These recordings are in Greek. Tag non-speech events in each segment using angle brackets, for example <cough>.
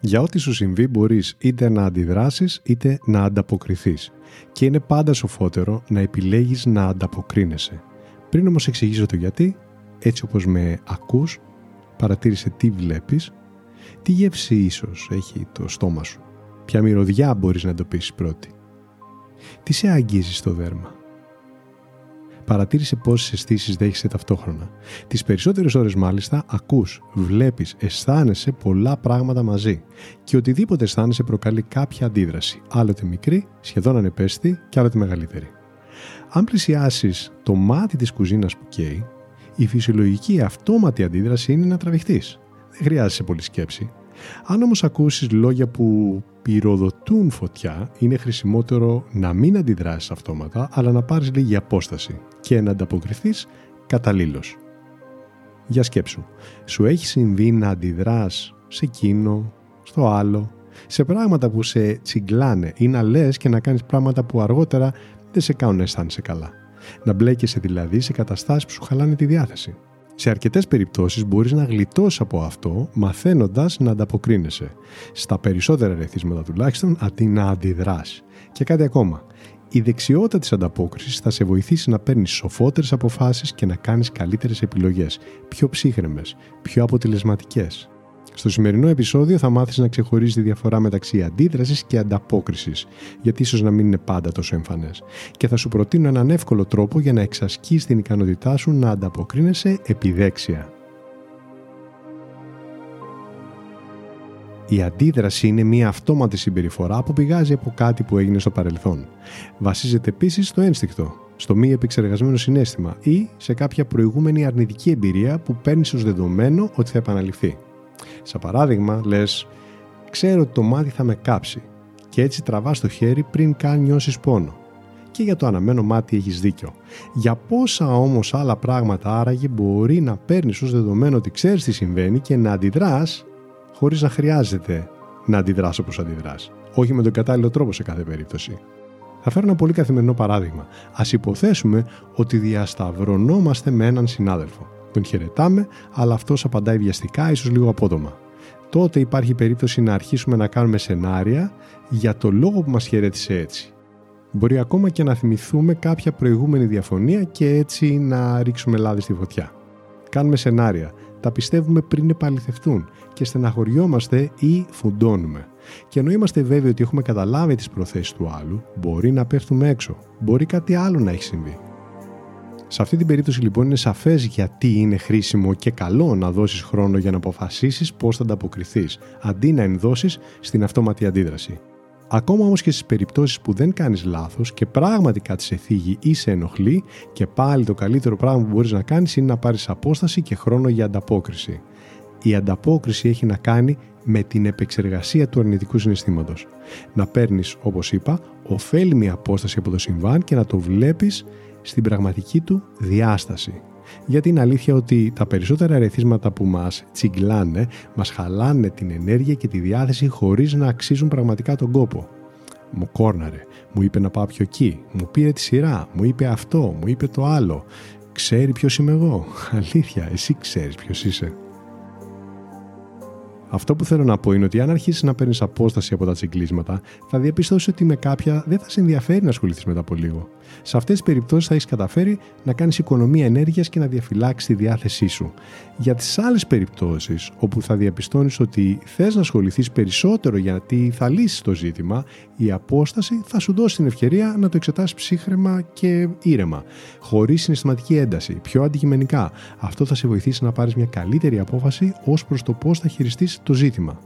Για ό,τι σου συμβεί μπορείς είτε να αντιδράσεις είτε να ανταποκριθείς και είναι πάντα σοφότερο να επιλέγεις να ανταποκρίνεσαι. Πριν όμως εξηγήσω το γιατί, έτσι όπως με ακούς, παρατήρησε τι βλέπεις, τι γεύση ίσως έχει το στόμα σου Ποια μυρωδιά μπορείς να εντοπίσεις πρώτη. Τι σε αγγίζει στο δέρμα; Παρατήρησε πόσες αισθήσεις δέχεσαι ταυτόχρονα. Τις περισσότερες ώρες μάλιστα ακούς, βλέπεις, αισθάνεσαι πολλά πράγματα μαζί και οτιδήποτε αισθάνεσαι προκαλεί κάποια αντίδραση, άλλοτε μικρή, σχεδόν ανεπαίσθητη και άλλοτε μεγαλύτερη. Αν πλησιάσεις το μάτι της κουζίνας που καίει, η φυσιολογική αυτόματη αντίδραση είναι να τραβηχτείς. Δεν χρειάζεσαι πολύ σκέψη. Αν όμως ακούσεις λόγια που πυροδοτούν φωτιά, είναι χρησιμότερο να μην αντιδράσεις αυτόματα, αλλά να πάρεις λίγη απόσταση και να ανταποκριθείς καταλήλως. Για σκέψου, σου έχει συμβεί να αντιδράς σε εκείνο, στο άλλο, σε πράγματα που σε τσιγκλάνε ή να λες και να κάνεις πράγματα που αργότερα δεν σε κάνουν να αισθάνεσαι καλά. Να μπλέκεσαι δηλαδή σε καταστάσεις που σου χαλάνε τη διάθεση. Σε αρκετές περιπτώσεις μπορείς να γλιτώσεις από αυτό μαθαίνοντας να ανταποκρίνεσαι. Στα περισσότερα ρεθίσματα τουλάχιστον αντί να αντιδράς. Και κάτι ακόμα. Η δεξιότητα της ανταπόκρισης θα σε βοηθήσει να παίρνεις σοφότερες αποφάσεις και να κάνεις καλύτερες επιλογές, πιο ψύχρεμες, πιο αποτελεσματικές. Στο σημερινό επεισόδιο θα μάθεις να ξεχωρίζεις τη διαφορά μεταξύ αντίδρασης και ανταπόκρισης, γιατί ίσως να μην είναι πάντα τόσο εμφανές. Και θα σου προτείνω έναν εύκολο τρόπο για να εξασκείς την ικανότητά σου να ανταποκρίνεσαι επιδέξια. Η αντίδραση είναι μια αυτόματη συμπεριφορά που πηγάζει από κάτι που έγινε στο παρελθόν. Βασίζεται επίσης στο ένστικτο, στο μη επεξεργασμένο συνέστημα ή σε κάποια προηγούμενη αρνητική εμπειρία που παίρνεις ως δεδομένο ότι θα επαναληφθεί. Σαν παράδειγμα, λες, ξέρω ότι το μάτι θα με κάψει και έτσι τραβάς το χέρι πριν καν νιώσεις πόνο. Και για το αναμένο μάτι έχεις δίκιο. Για πόσα όμως άλλα πράγματα άραγε μπορεί να παίρνεις ως δεδομένο ότι ξέρεις τι συμβαίνει και να αντιδράς χωρίς να χρειάζεται να αντιδράς όπως αντιδράς. Όχι με τον κατάλληλο τρόπο σε κάθε περίπτωση. Θα φέρω ένα πολύ καθημερινό παράδειγμα. Α υποθέσουμε ότι διασταυρωνόμαστε με έναν συνάδελφο. Τον χαιρετάμε, αλλά αυτός απαντάει βιαστικά, ίσως λίγο απότομα. Τότε υπάρχει περίπτωση να αρχίσουμε να κάνουμε σενάρια για το λόγο που μας χαιρέτησε έτσι. Μπορεί ακόμα και να θυμηθούμε κάποια προηγούμενη διαφωνία και έτσι να ρίξουμε λάδι στη φωτιά. Κάνουμε σενάρια, τα πιστεύουμε πριν επαληθευτούν και στεναχωριόμαστε ή φουντώνουμε. Και ενώ είμαστε βέβαιοι ότι έχουμε καταλάβει τις προθέσεις του άλλου, μπορεί να πέφτουμε έξω, μπορεί κάτι άλλο να έχει συμβεί. Σε αυτή την περίπτωση λοιπόν είναι σαφές γιατί είναι χρήσιμο και καλό να δώσεις χρόνο για να αποφασίσεις πώς θα ανταποκριθείς, αντί να ενδώσεις στην αυτόματη αντίδραση. Ακόμα όμως και στις περιπτώσεις που δεν κάνεις λάθος και πράγματι κάτι σε θίγει ή σε ενοχλεί και πάλι το καλύτερο πράγμα που μπορείς να κάνεις είναι να πάρεις απόσταση και χρόνο για ανταπόκριση. Η ανταπόκριση έχει να κάνει με την επεξεργασία του αρνητικού συναισθήματος. Να παίρνεις, όπως είπα, ωφέλιμη απόσταση από το συμβάν και να το βλέπεις στην πραγματική του διάσταση. Γιατί είναι αλήθεια ότι τα περισσότερα ερεθίσματα που μας τσιγκλάνε μας χαλάνε την ενέργεια και τη διάθεση χωρίς να αξίζουν πραγματικά τον κόπο. Μου κόρναρε, μου είπε να πάω πιο εκεί, μου πήρε τη σειρά, μου είπε αυτό, μου είπε το άλλο. Ξέρει ποιος είμαι εγώ; <laughs> Αλήθεια, εσύ ξέρεις ποιος είσαι. Αυτό που θέλω να πω είναι ότι αν αρχίσεις να παίρνεις απόσταση από τα τσιγκλίσματα, θα διαπιστώσεις ότι με κάποια δεν θα σε ενδιαφέρει να ασχοληθείς μετά από λίγο. Σε αυτές τις περιπτώσεις θα έχεις καταφέρει να κάνεις οικονομία ενέργειας και να διαφυλάξεις τη διάθεσή σου. Για τις άλλες περιπτώσεις, όπου θα διαπιστώνεις ότι θες να ασχοληθείς περισσότερο γιατί θα λύσεις το ζήτημα, η απόσταση θα σου δώσει την ευκαιρία να το εξετάσεις ψύχρεμα και ήρεμα, χωρίς συναισθηματική ένταση, πιο αντικειμενικά. Αυτό θα σε βοηθήσει να πάρεις μια καλύτερη απόφαση ως προς το πώς θα χειριστείς το ζήτημα.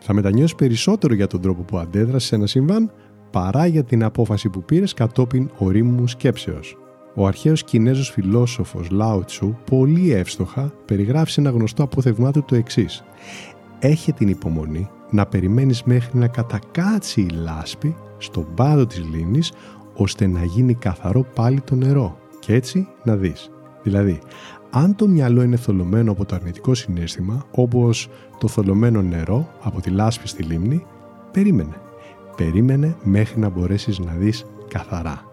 Θα μετανιώσεις περισσότερο για τον τρόπο που αντέδρασες σε ένα συμβάν παρά για την απόφαση που πήρες κατόπιν ορίμου σκέψεως. Ο αρχαίος Κινέζος φιλόσοφος Λάου Τσου πολύ εύστοχα περιγράφει σε ένα γνωστό απόθευμά του το εξής. Έχε την υπομονή να περιμένεις μέχρι να κατακάτσει η λάσπη στον πάδο της λίμνης ώστε να γίνει καθαρό πάλι το νερό και έτσι να δεις. Δηλαδή, αν το μυαλό είναι θολωμένο από το αρνητικό συνέστημα, όπως το θολωμένο νερό από τη λάσπη στη λίμνη, περίμενε. Περίμενε μέχρι να μπορέσεις να δεις καθαρά.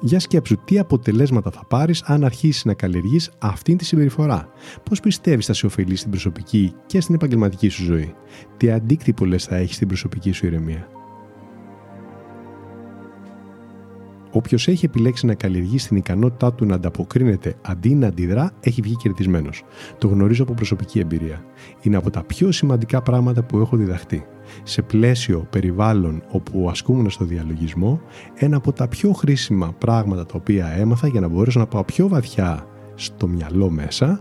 Για σκέψου τι αποτελέσματα θα πάρεις αν αρχίσεις να καλλιεργείς αυτή τη συμπεριφορά; Πώς πιστεύεις θα σε ωφελεί στην προσωπική και στην επαγγελματική σου ζωή; Τι αντίκτυπο λες θα έχει στην προσωπική σου ηρεμία; Όποιος έχει επιλέξει να καλλιεργήσει την ικανότητά του να ανταποκρίνεται αντί να αντιδρά, έχει βγει κερδισμένος. Το γνωρίζω από προσωπική εμπειρία. Είναι από τα πιο σημαντικά πράγματα που έχω διδαχτεί. Σε πλαίσιο περιβάλλον όπου ασκούμουν στο διαλογισμό, ένα από τα πιο χρήσιμα πράγματα τα οποία έμαθα για να μπορέσω να πάω πιο βαθιά στο μυαλό μέσα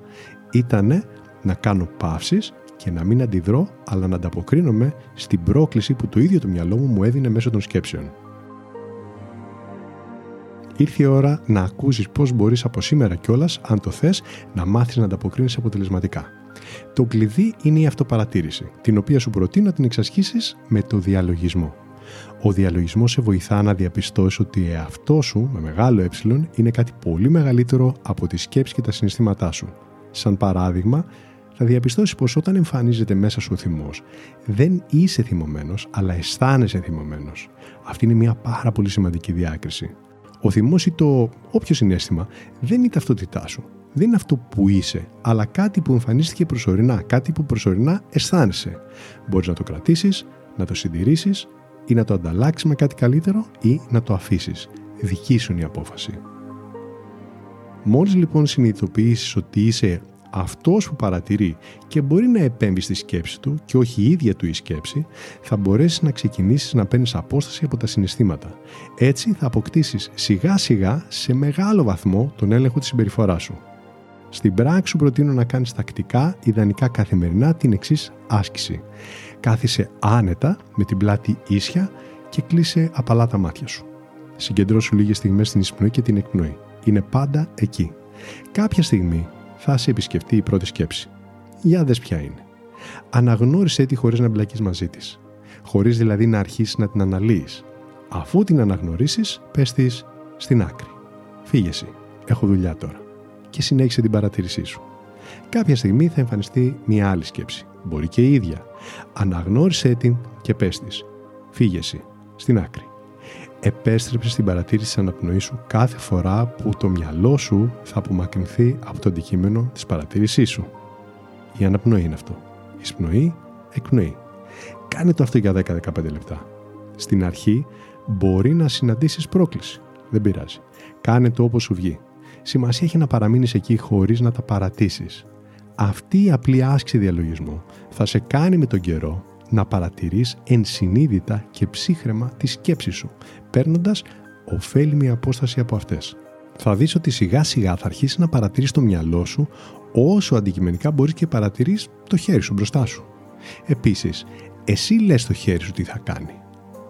ήταν να κάνω παύσεις και να μην αντιδρώ, αλλά να ανταποκρίνομαι στην πρόκληση που το ίδιο το μυαλό μου μου έδινε μέσω των σκέψεων. Ήρθε η ώρα να ακούσεις πώς μπορείς από σήμερα κιόλας, αν το θες, να μάθεις να ανταποκρίνεις αποτελεσματικά. Το κλειδί είναι η αυτοπαρατήρηση, την οποία σου προτείνω να την εξασχίσεις με το διαλογισμό. Ο διαλογισμός σε βοηθά να διαπιστώσεις ότι εαυτό σου, με μεγάλο ε, είναι κάτι πολύ μεγαλύτερο από τη σκέψη και τα συναισθήματά σου. Σαν παράδειγμα, θα διαπιστώσεις πως όταν εμφανίζεται μέσα σου ο θυμός, δεν είσαι θυμωμένος, αλλά αισθάνεσαι θυμωμένος. Αυτή είναι μια πάρα πολύ σημαντική διάκριση. Ο θυμός ή το όποιο συνέστημα δεν είναι η ταυτότητά σου. Δεν είναι αυτό που είσαι, αλλά κάτι που εμφανίστηκε προσωρινά, κάτι που προσωρινά αισθάνεσαι. Μπορείς να το κρατήσεις, να το συντηρήσεις ή να το ανταλλάξεις με κάτι καλύτερο ή να το αφήσεις. Δική σου είναι η απόφαση. Μόλις λοιπόν συνειδητοποιήσεις ότι είσαι αυτός που παρατηρεί και μπορεί να επέμβει στη σκέψη του και όχι η ίδια του η σκέψη, θα μπορέσεις να ξεκινήσεις να παίρνεις απόσταση από τα συναισθήματα. Έτσι θα αποκτήσεις σιγά σιγά σε μεγάλο βαθμό τον έλεγχο της συμπεριφοράς σου. Στην πράξη σου προτείνω να κάνεις τακτικά, ιδανικά καθημερινά την εξής άσκηση. Κάθισε άνετα με την πλάτη ίσια και κλείσε απαλά τα μάτια σου. Συγκεντρώσου λίγες στιγμές στην εισπνοή και την εκπνοή. Είναι πάντα εκεί. Κάποια στιγμή θα σε επισκεφτεί η πρώτη σκέψη. Για δες ποια είναι. Αναγνώρισέ τη χωρίς να μπλακείς μαζί της. Χωρίς δηλαδή να αρχίσεις να την αναλύεις. Αφού την αναγνωρίσεις, πες της στην άκρη. Φύγε εσύ. Έχω δουλειά τώρα. Και συνέχισε την παρατήρησή σου. Κάποια στιγμή θα εμφανιστεί μια άλλη σκέψη. Μπορεί και η ίδια. Αναγνώρισέ την και πες της. Φύγε εσύ. Στην άκρη επέστρεψε στην παρατήρηση της αναπνοής σου κάθε φορά που το μυαλό σου θα απομακρυνθεί από το αντικείμενο της παρατήρησής σου. Η αναπνοή είναι αυτό. Η εισπνοή, εκπνοή. Κάνε το αυτό για 10-15 λεπτά. Στην αρχή μπορεί να συναντήσεις πρόκληση. Δεν πειράζει. Κάνε το όπως σου βγει. Σημασία έχει να παραμείνεις εκεί χωρίς να τα παρατήσεις. Αυτή η απλή άσκηση διαλογισμού θα σε κάνει με τον καιρό να παρατηρείς ενσυνείδητα και ψύχρεμα τη σκέψη σου, παίρνοντας ωφέλιμη απόσταση από αυτές. Θα δεις ότι σιγά σιγά θα αρχίσεις να παρατηρείς το μυαλό σου όσο αντικειμενικά μπορείς και παρατηρείς το χέρι σου μπροστά σου. Επίσης, εσύ λες το χέρι σου τι θα κάνει.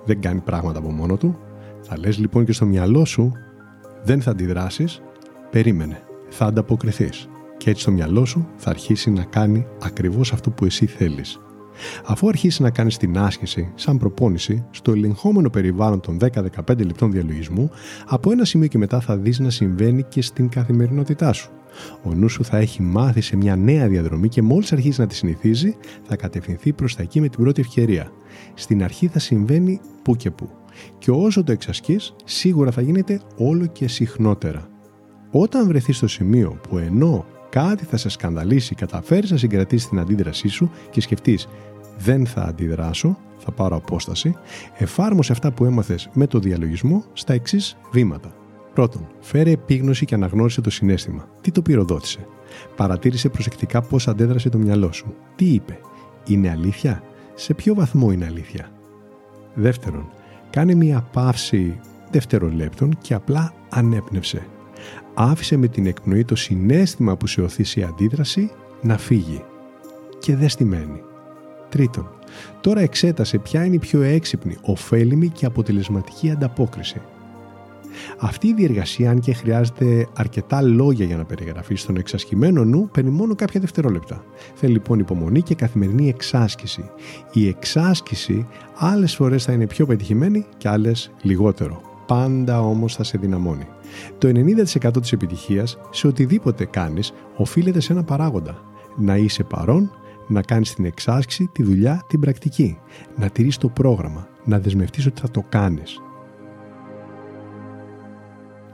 Δεν κάνει πράγματα από μόνο του. Θα λες λοιπόν και στο μυαλό σου δεν θα αντιδράσεις, περίμενε, θα ανταποκριθείς. Και έτσι το μυαλό σου θα αρχίσει να κάνει ακριβώς αυτό που εσύ θέλεις. Αφού αρχίσει να κάνεις την άσκηση, σαν προπόνηση, στο ελεγχόμενο περιβάλλον των 10-15 λεπτών διαλογισμού, από ένα σημείο και μετά θα δεις να συμβαίνει και στην καθημερινότητά σου. Ο νους σου θα έχει μάθει σε μια νέα διαδρομή και μόλις αρχίσει να τη συνηθίζει, θα κατευθυνθεί προς τα εκεί με την πρώτη ευκαιρία. Στην αρχή θα συμβαίνει που και που. Και όσο το εξασκείς, σίγουρα θα γίνεται όλο και συχνότερα. Όταν βρεθείς στο σημείο που ενώ κάτι θα σε σκανδαλίσει, καταφέρεις να συγκρατήσεις την αντίδρασή σου και σκεφτείς δεν θα αντιδράσω, θα πάρω απόσταση, εφάρμοσε αυτά που έμαθες με το διαλογισμό στα εξής βήματα. Πρώτον, φέρε επίγνωση και αναγνώρισε το συνέστημα. Τι το πυροδότησε; Παρατήρησε προσεκτικά πώς αντέδρασε το μυαλό σου. Τι είπε; Είναι αλήθεια; Σε ποιο βαθμό είναι αλήθεια; Δεύτερον, κάνε μια παύση δευτερολέπτων και απλά ανέπνευσε άφησε με την εκπνοή το συνέστημα που σε οθήσει η αντίδραση να φύγει. Και δεν στη μένει. Τρίτον, τώρα εξέτασε ποια είναι η πιο έξυπνη, ωφέλιμη και αποτελεσματική ανταπόκριση. Αυτή η διεργασία, αν και χρειάζεται αρκετά λόγια για να περιγραφεί στον εξασκημένο νου, παίρνει μόνο κάποια δευτερόλεπτα. Θέλει λοιπόν υπομονή και καθημερινή εξάσκηση. Η εξάσκηση άλλες φορές θα είναι πιο πετυχημένη και άλλες λιγότερο. Πάντα όμως θα σε δυναμώνει. Το 90% της επιτυχίας σε οτιδήποτε κάνεις οφείλεται σε ένα παράγοντα. Να είσαι παρόν, να κάνεις την εξάσκηση, τη δουλειά, την πρακτική. Να τηρείς το πρόγραμμα, να δεσμευτείς ότι θα το κάνεις.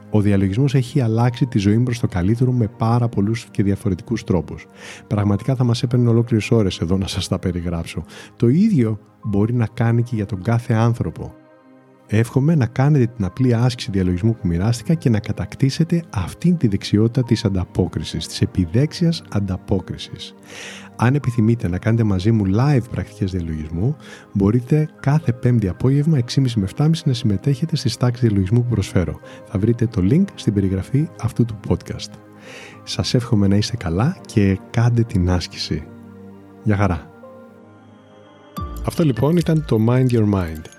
Ο διαλογισμός έχει αλλάξει τη ζωή μου προς το καλύτερο με πάρα πολλούς και διαφορετικούς τρόπους. Πραγματικά θα μας έπαιρνε ολόκληρες ώρες εδώ να σας τα περιγράψω. Το ίδιο μπορεί να κάνει και για τον κάθε άνθρωπο. Εύχομαι να κάνετε την απλή άσκηση διαλογισμού που μοιράστηκα και να κατακτήσετε αυτήν τη δεξιότητα της ανταπόκρισης, της επιδέξιας ανταπόκρισης. Αν επιθυμείτε να κάνετε μαζί μου live πρακτικές διαλογισμού, μπορείτε κάθε πέμπτη απόγευμα 6.30 με 7.30 να συμμετέχετε στις τάξεις διαλογισμού που προσφέρω. Θα βρείτε το link στην περιγραφή αυτού του podcast. Σας εύχομαι να είστε καλά και κάντε την άσκηση. Γεια χαρά! Αυτό λοιπόν ήταν το Mind Your Mind.